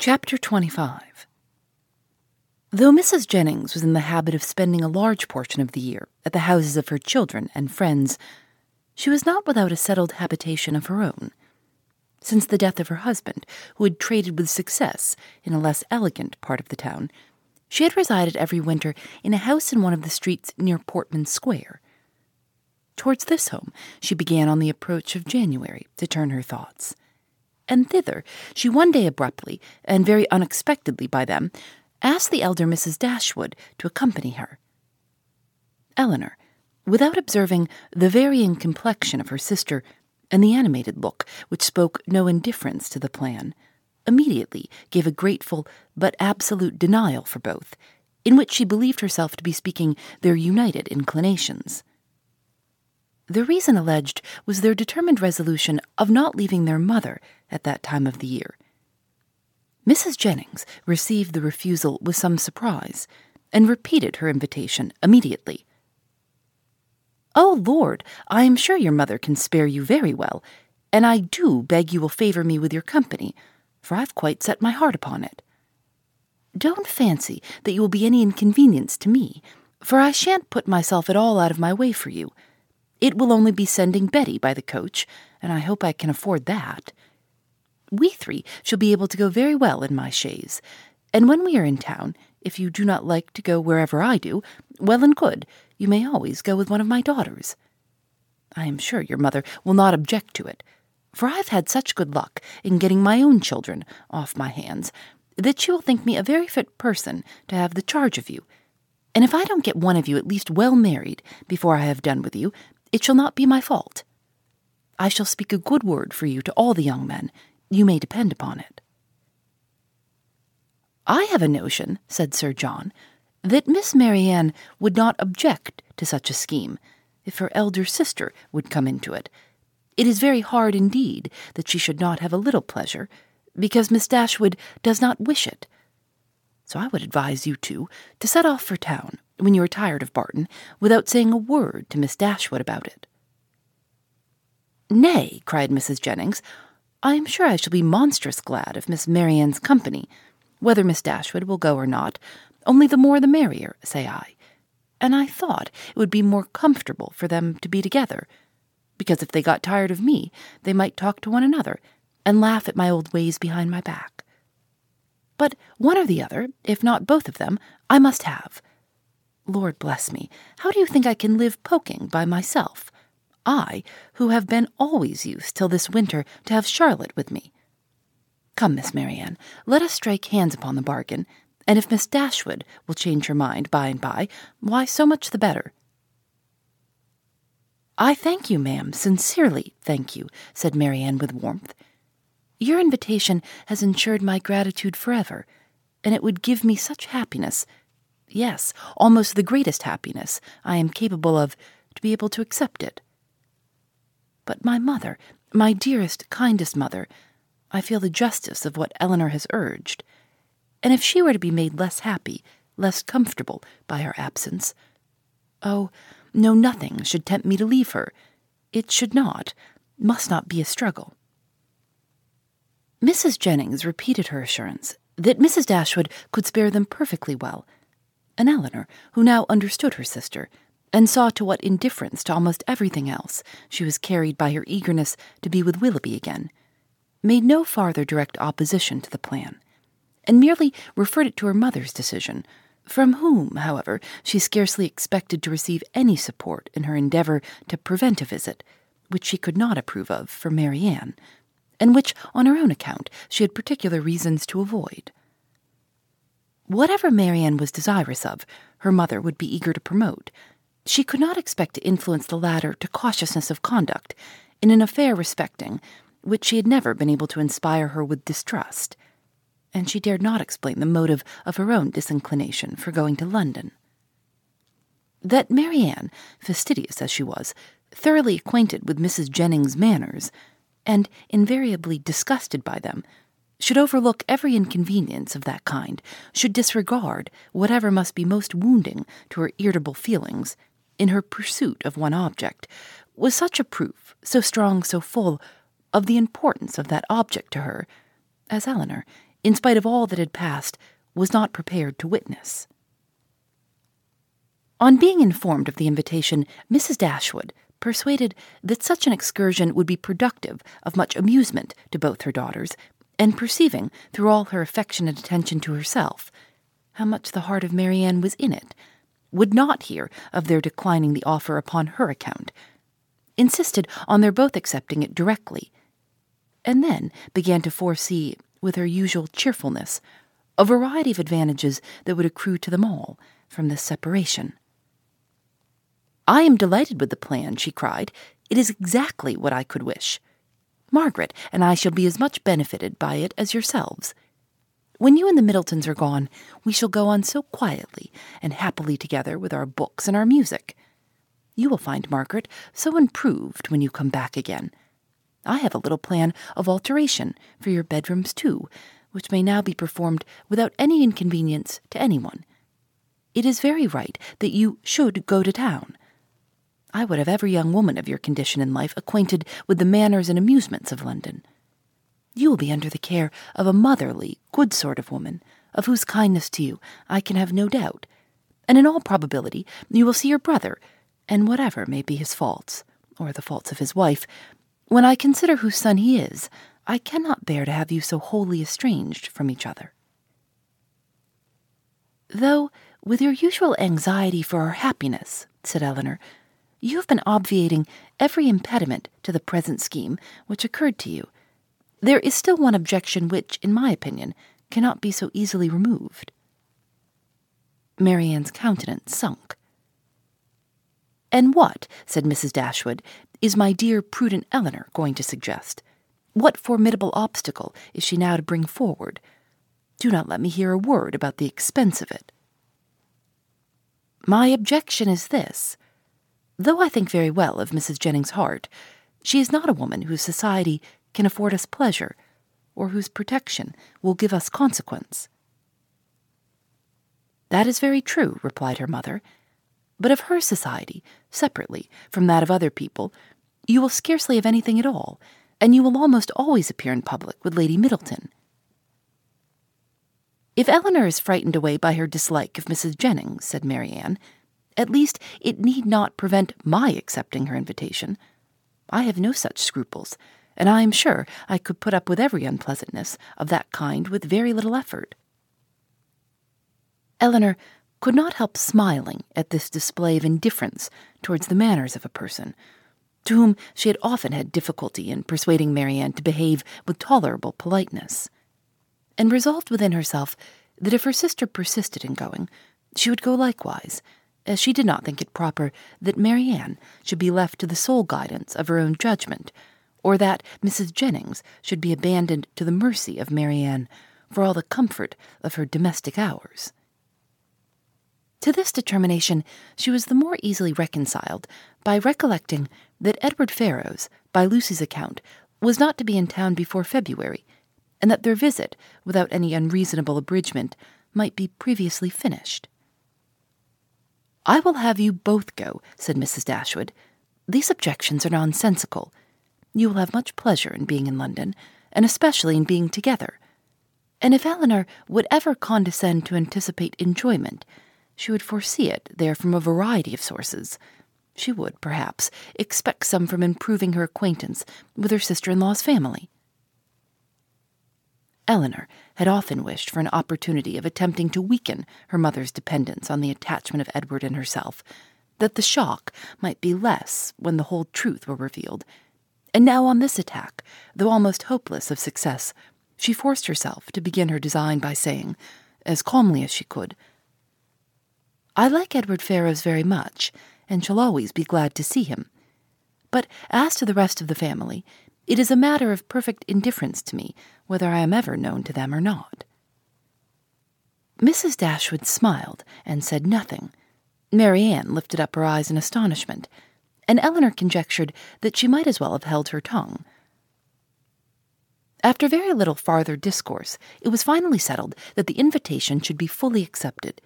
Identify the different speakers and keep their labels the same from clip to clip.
Speaker 1: Chapter 25 Though Mrs. Jennings was in the habit of spending a large portion of the year at the houses of her children and friends, she was not without a settled habitation of her own. Since the death of her husband, who had traded with success in a less elegant part of the town, she had resided every winter in a house in one of the streets near Portman Square. Towards this home she began on the approach of January to turn her thoughts and thither she one day abruptly, and very unexpectedly by them, asked the elder Mrs. Dashwood to accompany her. Elinor, without observing the varying complexion of her sister and the animated look which spoke no indifference to the plan, immediately gave a grateful but absolute denial for both, in which she believed herself to be speaking their united inclinations. The reason alleged was their determined resolution of not leaving their mother at that time of the year. Mrs. Jennings received the refusal with some surprise and repeated her invitation immediately. Oh, Lord, I am sure your mother can spare you very well, and I do beg you will favor me with your company, for I've quite set my heart upon it. Don't fancy that you will be any inconvenience to me, for I shan't put myself at all out of my way for you. It will only be sending Betty by the coach, and I hope I can afford that. We three shall be able to go very well in my chaise, and when we are in town, if you do not like to go wherever I do, well and good, you may always go with one of my daughters. I am sure your mother will not object to it, for I've had such good luck in getting my own children off my hands that she will think me a very fit person to have the charge of you. And if I don't get one of you at least well married before I have done with you, it shall not be my fault. I shall speak a good word for you to all the young men. You may depend upon it. I have a notion, said Sir John, that Miss Marianne would not object to such a scheme if her elder sister would come into it. It is very hard indeed that she should not have a little pleasure, because Miss Dashwood does not wish it. So I would advise you two to set off for town when you are tired of Barton without saying a word to Miss Dashwood about it. Nay, cried Mrs. Jennings, I am sure I shall be monstrous glad of Miss Marianne's company. Whether Miss Dashwood will go or not, only the more the merrier, say I. And I thought it would be more comfortable for them to be together, because if they got tired of me, they might talk to one another and laugh at my old ways behind my back. But one or the other, if not both of them, I must have. Lord bless me, how do you think I can live poking by myself? I, who have been always used till this winter to have Charlotte with me. Come, Miss Marianne, let us strike hands upon the bargain, and if Miss Dashwood will change her mind by and by, why, so much the better. I thank you, ma'am, sincerely thank you, said Marianne with warmth. Your invitation has ensured my gratitude forever, and it would give me such happiness yes, almost the greatest happiness I am capable of, to be able to accept it. But my mother, my dearest, kindest mother, I feel the justice of what Elinor has urged. And if she were to be made less happy, less comfortable by her absence, oh, no, nothing should tempt me to leave her. It should not, must not be a struggle. Mrs. Jennings repeated her assurance that Mrs. Dashwood could spare them perfectly well and Elinor, who now understood her sister, and saw to what indifference to almost everything else she was carried by her eagerness to be with Willoughby again, made no farther direct opposition to the plan, and merely referred it to her mother's decision, from whom, however, she scarcely expected to receive any support in her endeavour to prevent a visit, which she could not approve of for Marianne, and which, on her own account, she had particular reasons to avoid. Whatever Marianne was desirous of, her mother would be eager to promote. She could not expect to influence the latter to cautiousness of conduct in an affair respecting which she had never been able to inspire her with distrust. and she dared not explain the motive of her own disinclination for going to London. That Marianne, fastidious as she was, thoroughly acquainted with Mrs. Jennings' manners, and invariably disgusted by them, should overlook every inconvenience of that kind, should disregard whatever must be most wounding to her irritable feelings in her pursuit of one object, was such a proof, so strong, so full, of the importance of that object to her, as Elinor, in spite of all that had passed, was not prepared to witness. On being informed of the invitation, Mrs. Dashwood, persuaded that such an excursion would be productive of much amusement to both her daughters, and perceiving, through all her affectionate attention to herself, how much the heart of Marianne was in it, would not hear of their declining the offer upon her account, insisted on their both accepting it directly, and then began to foresee, with her usual cheerfulness, a variety of advantages that would accrue to them all from this separation. I am delighted with the plan, she cried. It is exactly what I could wish. Margaret and I shall be as much benefited by it as yourselves. When you and the Middletons are gone, we shall go on so quietly and happily together with our books and our music. You will find Margaret so improved when you come back again. I have a little plan of alteration for your bedrooms, too, which may now be performed without any inconvenience to anyone. It is very right that you should go to town. I would have every young woman of your condition in life acquainted with the manners and amusements of London. You will be under the care of a motherly, good sort of woman, of whose kindness to you I can have no doubt, and in all probability you will see your brother, and whatever may be his faults, or the faults of his wife, when I consider whose son he is, I cannot bear to have you so wholly estranged from each other. Though, with your usual anxiety for our happiness, said Elinor, you have been obviating every impediment to the present scheme which occurred to you. There is still one objection which, in my opinion, cannot be so easily removed. Marianne's countenance sunk. And what, said Mrs. Dashwood, is my dear prudent Elinor going to suggest? What formidable obstacle is she now to bring forward? Do not let me hear a word about the expense of it. My objection is this. Though I think very well of Mrs. Jennings heart, she is not a woman whose society can afford us pleasure, or whose protection will give us consequence. That is very true, replied her mother. But of her society, separately from that of other people, you will scarcely have anything at all, and you will almost always appear in public with Lady Middleton. If Elinor is frightened away by her dislike of Mrs. Jennings, said Marianne, at least it need not prevent my accepting her invitation. I have no such scruples, and I am sure I could put up with every unpleasantness of that kind with very little effort. Elinor could not help smiling at this display of indifference towards the manners of a person to whom she had often had difficulty in persuading Marianne to behave with tolerable politeness, and resolved within herself that if her sister persisted in going, she would go likewise, as she did not think it proper that Marianne should be left to the sole guidance of her own judgment, or that Mrs. Jennings should be abandoned to the mercy of Marianne for all the comfort of her domestic hours. To this determination she was the more easily reconciled by recollecting that Edward Ferrars, by Lucy's account, was not to be in town before February, and that their visit, without any unreasonable abridgment, might be previously finished. I will have you both go, said Mrs. Dashwood. These objections are nonsensical. You will have much pleasure in being in London, and especially in being together. And if Elinor would ever condescend to anticipate enjoyment, she would foresee it there from a variety of sources. She would, perhaps, expect some from improving her acquaintance with her sister in law's family. Elinor had often wished for an opportunity of attempting to weaken her mother's dependence on the attachment of Edward and herself, that the shock might be less when the whole truth were revealed. And now, on this attack, though almost hopeless of success, she forced herself to begin her design by saying, as calmly as she could, I like Edward Ferrars very much, and shall always be glad to see him. But as to the rest of the family, it is a matter of perfect indifference to me whether I am ever known to them or not. Mrs. Dashwood smiled and said nothing. Marianne lifted up her eyes in astonishment, and Elinor conjectured that she might as well have held her tongue. After very little farther discourse, it was finally settled that the invitation should be fully accepted.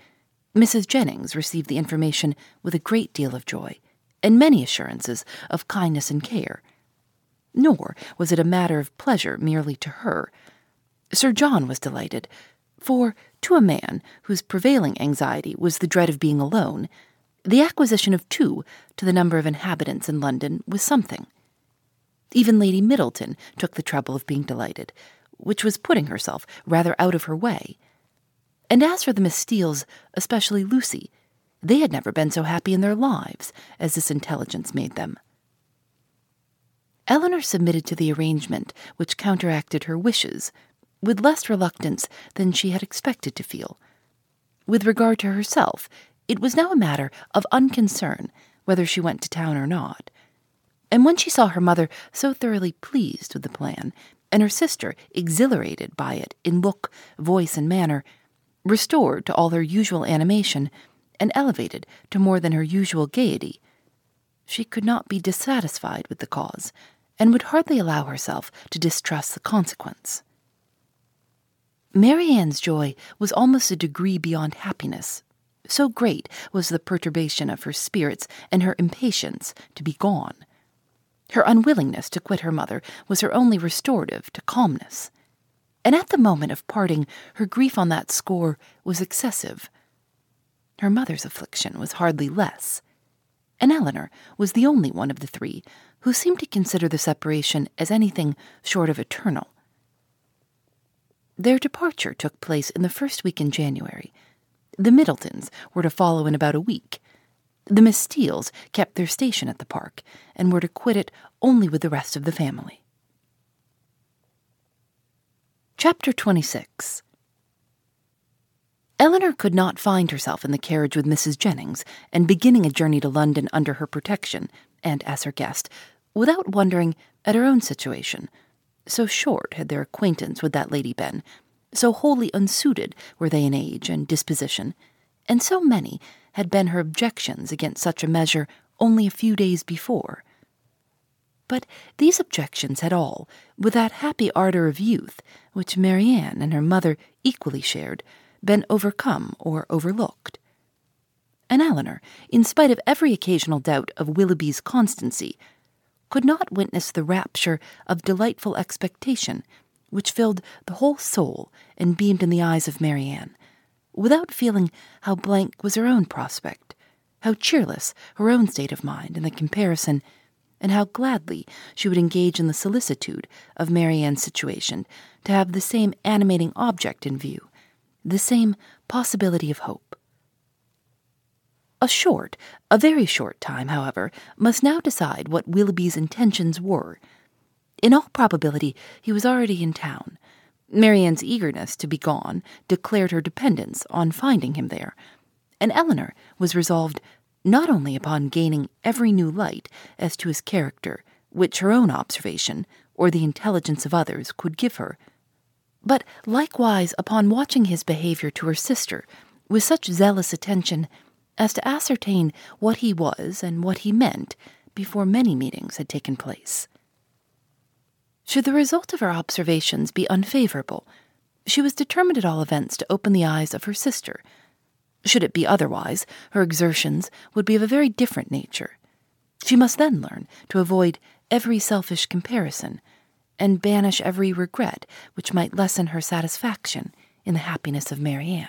Speaker 1: Mrs. Jennings received the information with a great deal of joy, and many assurances of kindness and care. Nor was it a matter of pleasure merely to her. Sir John was delighted, for, to a man whose prevailing anxiety was the dread of being alone, the acquisition of two to the number of inhabitants in London was something. Even Lady Middleton took the trouble of being delighted, which was putting herself rather out of her way. And as for the Miss Steeles, especially Lucy, they had never been so happy in their lives as this intelligence made them. Elinor submitted to the arrangement which counteracted her wishes, with less reluctance than she had expected to feel. With regard to herself, it was now a matter of unconcern whether she went to town or not. And when she saw her mother so thoroughly pleased with the plan, and her sister exhilarated by it in look, voice, and manner, restored to all her usual animation, and elevated to more than her usual gaiety, she could not be dissatisfied with the cause, and would hardly allow herself to distrust the consequence. Marianne's joy was almost a degree beyond happiness. So great was the perturbation of her spirits and her impatience to be gone. Her unwillingness to quit her mother was her only restorative to calmness. And at the moment of parting, her grief on that score was excessive. Her mother's affliction was hardly less. And Elinor was the only one of the three who seemed to consider the separation as anything short of eternal. Their departure took place in the first week in January. The Middletons were to follow in about a week. The Miss Steeles kept their station at the park and were to quit it only with the rest of the family. Chapter 26 Elinor could not find herself in the carriage with Mrs. Jennings and beginning a journey to London under her protection and as her guest without wondering at her own situation. So short had their acquaintance with that lady been, so wholly unsuited were they in age and disposition, and so many had been her objections against such a measure only a few days before. But these objections had all, with that happy ardor of youth which Marianne and her mother equally shared, been overcome or overlooked. And Elinor, in spite of every occasional doubt of Willoughby's constancy, could not witness the rapture of delightful expectation which filled the whole soul and beamed in the eyes of Marianne, without feeling how blank was her own prospect, how cheerless her own state of mind in the comparison, and how gladly she would engage in the solicitude of Marianne's situation to have the same animating object in view, the same possibility of hope. A short, a very short time, however, must now decide what Willoughby's intentions were. In all probability, he was already in town. Marianne's eagerness to be gone declared her dependence on finding him there, and Elinor was resolved not only upon gaining every new light as to his character which her own observation or the intelligence of others could give her, but likewise upon watching his behavior to her sister with such zealous attention as to ascertain what he was and what he meant before many meetings had taken place. Should the result of her observations be unfavorable, she was determined at all events to open the eyes of her sister. Should it be otherwise, her exertions would be of a very different nature. She must then learn to avoid every selfish comparison and banish every regret which might lessen her satisfaction in the happiness of Marianne.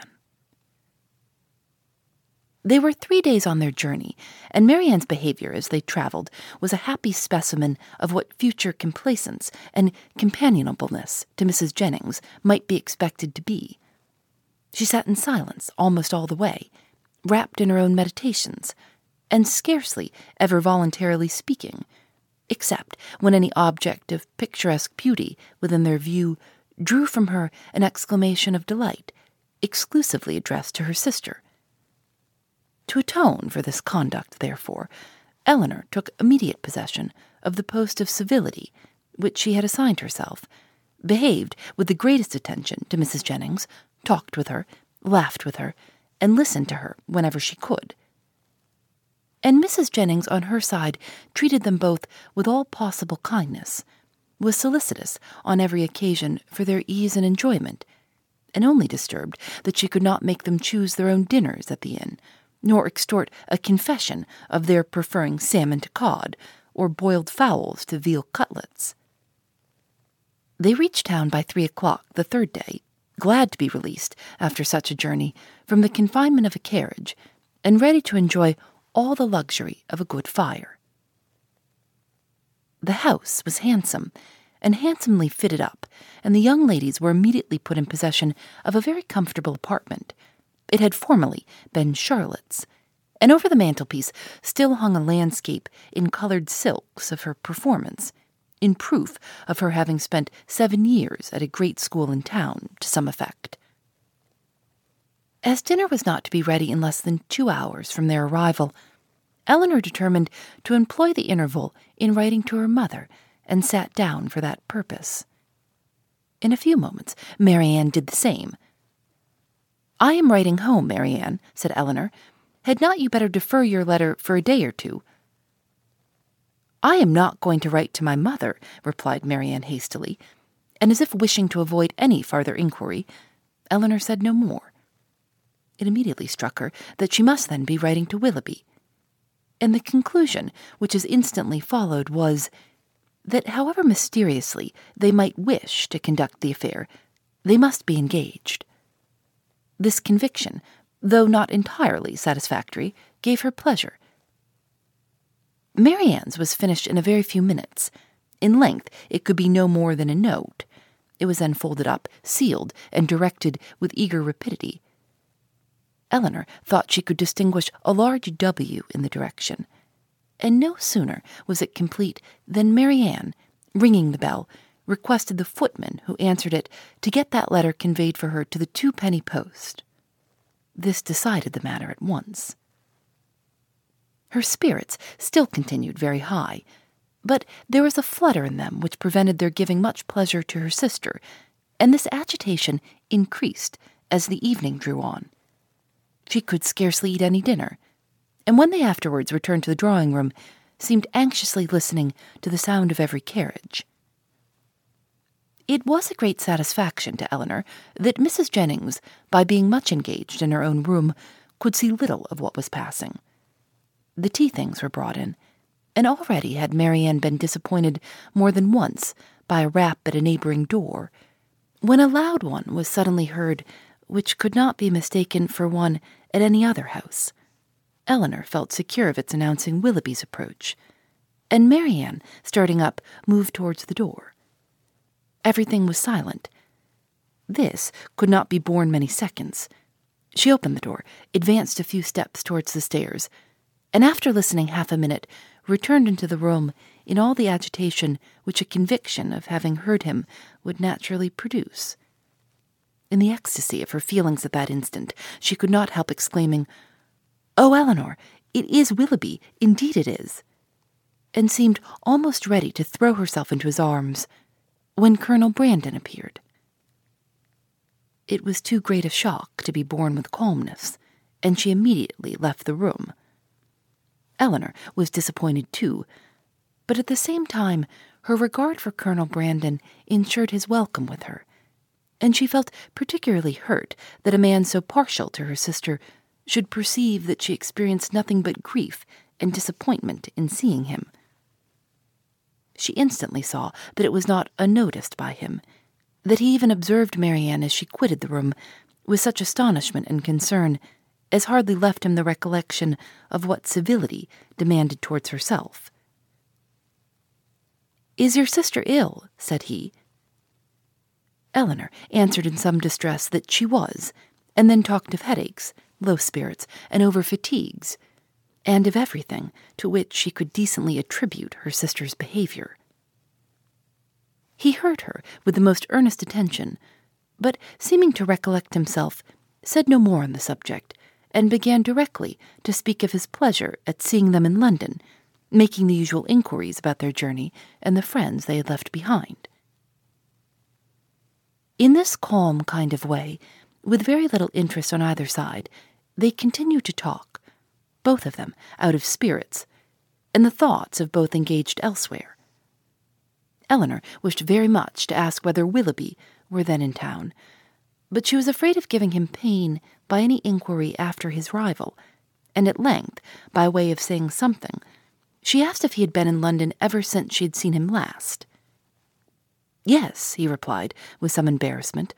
Speaker 1: They were three days on their journey, and Marianne's behavior as they traveled was a happy specimen of what future complacence and companionableness to Mrs. Jennings might be expected to be. She sat in silence almost all the way, wrapped in her own meditations, and scarcely ever voluntarily speaking, except when any object of picturesque beauty within their view drew from her an exclamation of delight, exclusively addressed to her sister to atone for this conduct, therefore, Elinor took immediate possession of the post of civility which she had assigned herself, behaved with the greatest attention to Mrs. Jennings, talked with her, laughed with her, and listened to her whenever she could. And Mrs. Jennings, on her side, treated them both with all possible kindness, was solicitous on every occasion for their ease and enjoyment, and only disturbed that she could not make them choose their own dinners at the inn, nor extort a confession of their preferring salmon to cod, or boiled fowls to veal cutlets. They reached town by three o'clock the third day, glad to be released, after such a journey, from the confinement of a carriage, and ready to enjoy all the luxury of a good fire. The house was handsome, and handsomely fitted up, and the young ladies were immediately put in possession of a very comfortable apartment. It had formerly been Charlotte's, and over the mantelpiece still hung a landscape in colored silks of her performance, in proof of her having spent seven years at a great school in town to some effect. As dinner was not to be ready in less than two hours from their arrival, Elinor determined to employ the interval in writing to her mother and sat down for that purpose. In a few moments, Marianne did the same. I am writing home, Marianne, said Elinor. Had not you better defer your letter for a day or two? I am not going to write to my mother, replied Marianne hastily, and as if wishing to avoid any farther inquiry, Elinor said no more. It immediately struck her that she must then be writing to Willoughby. And the conclusion, which is instantly followed, was that however mysteriously they might wish to conduct the affair, they must be engaged. This conviction, though not entirely satisfactory, gave her pleasure. Marianne's was finished in a very few minutes. In length, it could be no more than a note. It was then folded up, sealed, and directed with eager rapidity. Elinor thought she could distinguish a large W in the direction. And no sooner was it complete than Marianne, ringing the bell, requested the footman who answered it to get that letter conveyed for her to the two-penny post. This decided the matter at once. Her spirits still continued very high, but there was a flutter in them which prevented their giving much pleasure to her sister, and this agitation increased as the evening drew on. She could scarcely eat any dinner, and when they afterwards returned to the drawing room, seemed anxiously listening to the sound of every carriage. It was a great satisfaction to Elinor that Mrs. Jennings, by being much engaged in her own room, could see little of what was passing. The tea things were brought in, and already had Marianne been disappointed more than once by a rap at a neighboring door, when a loud one was suddenly heard which could not be mistaken for one at any other house. Elinor felt secure of its announcing Willoughby's approach, and Marianne, starting up, moved towards the door. Everything was silent. This could not be borne many seconds. She opened the door, advanced a few steps towards the stairs, and after listening half a minute, returned into the room in all the agitation which a conviction of having heard him would naturally produce. In the ecstasy of her feelings at that instant, she could not help exclaiming, Oh, Elinor, it is Willoughby, indeed it is, and seemed almost ready to throw herself into his arms when Colonel Brandon appeared. It was too great a shock to be borne with calmness, and she immediately left the room. Elinor was disappointed too, but at the same time her regard for Colonel Brandon ensured his welcome with her and she felt particularly hurt that a man so partial to her sister should perceive that she experienced nothing but grief and disappointment in seeing him. She instantly saw that it was not unnoticed by him, that he even observed Marianne as she quitted the room with such astonishment and concern as hardly left him the recollection of what civility demanded towards herself. Is your sister ill? said he, Elinor answered in some distress that she was, and then talked of headaches, low spirits, and over fatigues, and of everything to which she could decently attribute her sister's behavior. He heard her with the most earnest attention, but seeming to recollect himself, said no more on the subject, and began directly to speak of his pleasure at seeing them in London, making the usual inquiries about their journey and the friends they had left behind. In this calm kind of way, With very little interest on either side, they continued to talk, both of them out of spirits, and the thoughts of both engaged elsewhere. Elinor wished very much to ask whether Willoughby were then in town, but she was afraid of giving him pain by any inquiry after his rival, and at length, by way of saying something, she asked if he had been in London ever since she had seen him last. Yes, he replied, with some embarrassment.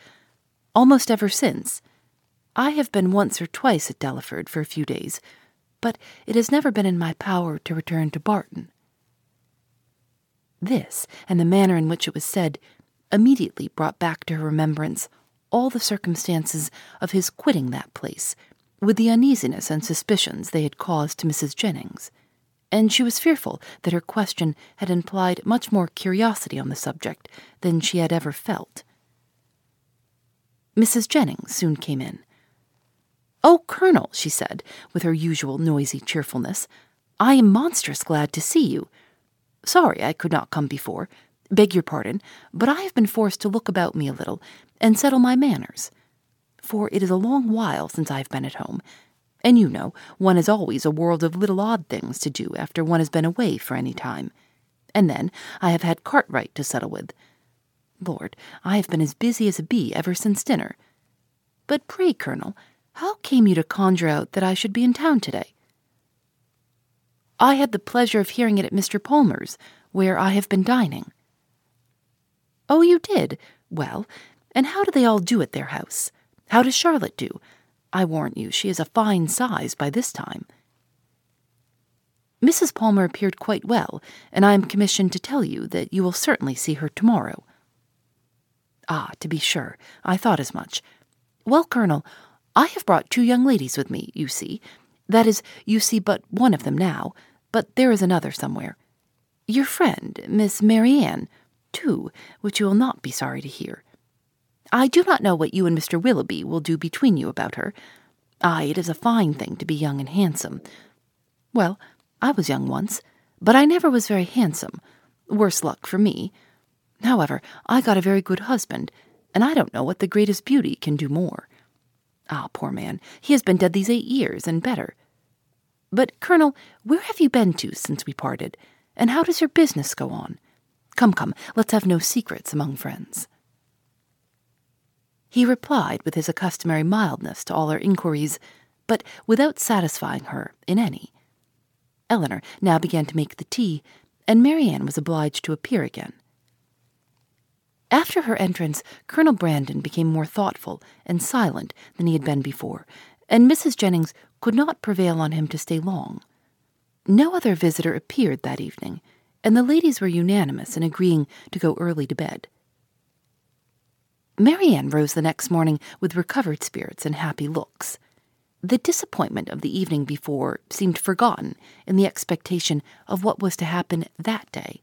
Speaker 1: Almost ever since. I have been once or twice at Delaford for a few days, but it has never been in my power to return to Barton. This, and the manner in which it was said, immediately brought back to her remembrance all the circumstances of his quitting that place, with the uneasiness and suspicions they had caused to Mrs. Jennings, and she was fearful that her question had implied much more curiosity on the subject than she had ever felt. Mrs. Jennings soon came in. Oh, Colonel, she said, with her usual noisy cheerfulness, I am monstrous glad to see you. Sorry I could not come before. Beg your pardon, but I have been forced to look about me a little and settle my manners. For it is a long while since I have been at home, and you know one has always a world of little odd things to do after one has been away for any time. And then I have had Cartwright to settle with. Lord, I have been as busy as a bee ever since dinner. But pray, Colonel, how came you to conjure out that I should be in town today? I had the pleasure of hearing it at Mr. Palmer's, where I have been dining. Oh, you did? Well, and how do they all do at their house? How does Charlotte do? I warrant you she is a fine size by this time. Mrs. Palmer appeared quite well, and I am commissioned to tell you that you will certainly see her tomorrow. Ah, to be sure, I thought as much. Well, Colonel, I have brought two young ladies with me, you see. That is, you see but one of them now, but there is another somewhere. Your friend, Miss Marianne, too, which you will not be sorry to hear. I do not know what you and Mr. Willoughby will do between you about her. Ay, it is a fine thing to be young and handsome. Well, I was young once, but I never was very handsome. Worse luck for me. However, I got a very good husband, and I don't know what the greatest beauty can do more. Ah, poor man, he has been dead these eight years and better. But, Colonel, where have you been to since we parted, and how does your business go on? Come, come, let's have no secrets among friends. He replied with his customary mildness to all her inquiries, but without satisfying her in any. Elinor now began to make the tea, and Marianne was obliged to appear again. After her entrance, Colonel Brandon became more thoughtful and silent than he had been before, and Mrs. Jennings could not prevail on him to stay long. No other visitor appeared that evening, and the ladies were unanimous in agreeing to go early to bed. Marianne rose the next morning with recovered spirits and happy looks. The disappointment of the evening before seemed forgotten in the expectation of what was to happen that day.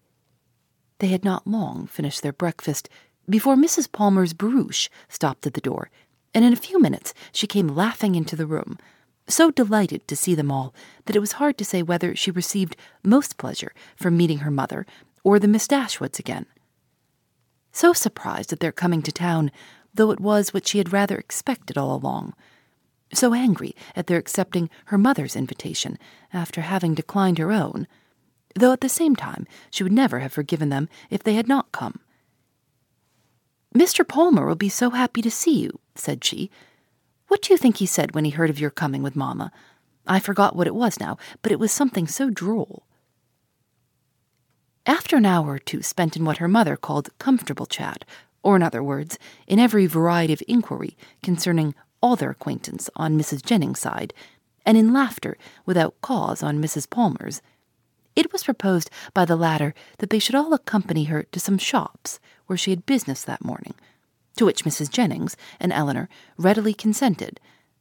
Speaker 1: They had not long finished their breakfast before Mrs. Palmer's barouche stopped at the door, and in a few minutes she came laughing into the room, so delighted to see them all that it was hard to say whether she received most pleasure from meeting her mother or the Miss Dashwoods again. So surprised at their coming to town, though it was what she had rather expected all along. So angry at their accepting her mother's invitation after having declined her own though at the same time she would never have forgiven them if they had not come. Mr. Palmer will be so happy to see you, said she. What do you think he said when he heard of your coming with Mamma? I forgot what it was now, but it was something so droll. After an hour or two spent in what her mother called comfortable chat, or in other words, in every variety of inquiry concerning all their acquaintance on Mrs. Jennings' side, and in laughter without cause on Mrs. Palmer's, it was proposed by the latter that they should all accompany her to some shops where she had business that morning, to which Mrs. Jennings and Elinor readily consented,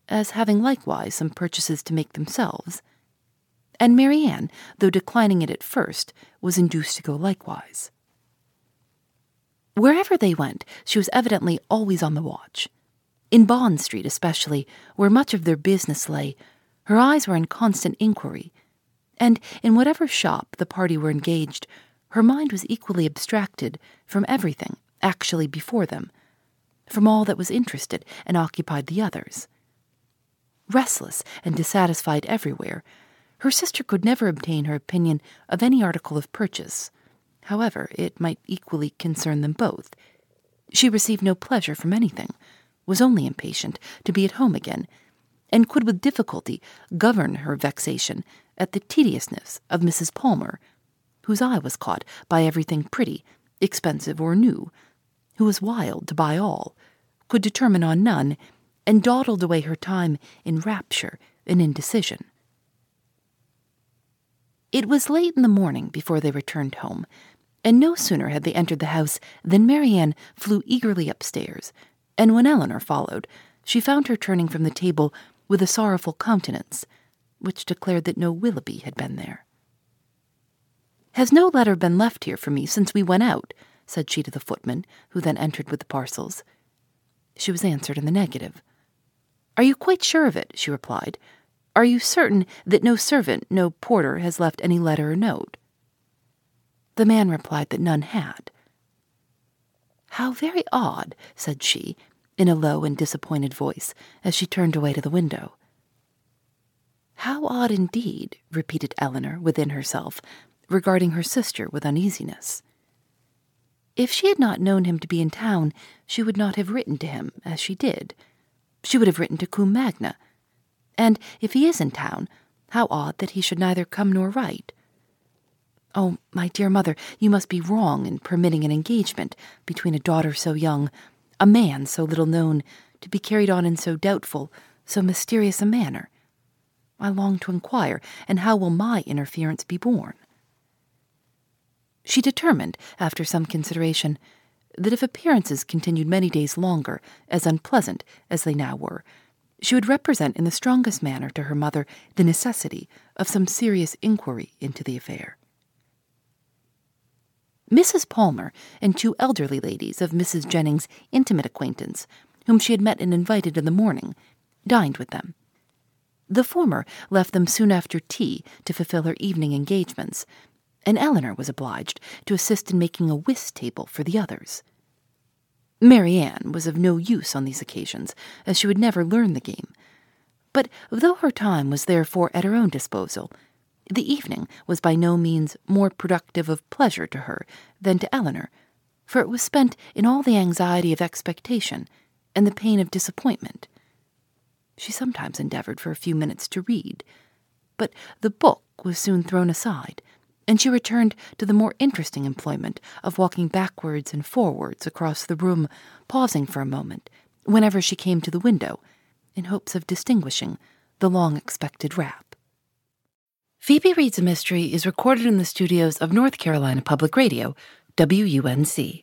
Speaker 1: as having likewise some purchases to make themselves. And Marianne, though declining it at first, was induced to go likewise. Wherever they went, she was evidently always on the watch. In Bond Street, especially, where much of their business lay, her eyes were in constant inquiry and in whatever shop the party were engaged, her mind was equally abstracted from everything actually before them. from all that was interested and occupied the others. Restless and dissatisfied everywhere, her sister could never obtain her opinion of any article of purchase. However, it might equally concern them both. She received no pleasure from anything, was only impatient to be at home again, and could with difficulty govern her vexation at the tediousness of Mrs. Palmer, whose eye was caught by everything pretty, expensive, or new, who was wild to buy all, could determine on none, and dawdled away her time in rapture and indecision. It was late in the morning before they returned home, and no sooner had they entered the house than Marianne flew eagerly upstairs, and when Elinor followed, she found her turning from the table with a sorrowful countenance, which declared that no Willoughby had been there. Has no letter been left here for me since we went out? said she to the footman, who then entered with the parcels. She was answered in the negative. Are you quite sure of it? she replied. Are you certain that no servant, no porter, has left any letter or note? The man replied that none had. How very odd, said she, in a low and disappointed voice, as she turned away to the window. How odd indeed, repeated Elinor within herself, regarding her sister with uneasiness. If she had not known him to be in town, she would not have written to him as she did. She would have written to Combe Magna and if he is in town, how odd that he should neither come nor write. Oh, my dear mother, you must be wrong in permitting an engagement between a daughter so young, a man so little known, to be carried on in so doubtful, so mysterious a manner. I long to inquire, and how will my interference be borne? She determined, after some consideration, that if appearances continued many days longer, as unpleasant as they now were, she would represent in the strongest manner to her mother the necessity of some serious inquiry into the affair. Mrs. Palmer and two elderly ladies of Mrs. Jennings' intimate acquaintance, whom she had met and invited in the morning, dined with them. The former left them soon after tea to fulfill her evening engagements, and Elinor was obliged to assist in making a whist table for the others. Marianne was of no use on these occasions, as she would never learn the game. But though her time was therefore at her own disposal, the evening was by no means more productive of pleasure to her than to Elinor, for it was spent in all the anxiety of expectation and the pain of disappointment. She sometimes endeavored for a few minutes to read, but the book was soon thrown aside, and she returned to the more interesting employment of walking backwards and forwards across the room, pausing for a moment whenever she came to the window, in hopes of distinguishing the long expected rap. Phoebe Reads a Mystery is recorded in the studios of North Carolina Public Radio, WUNC.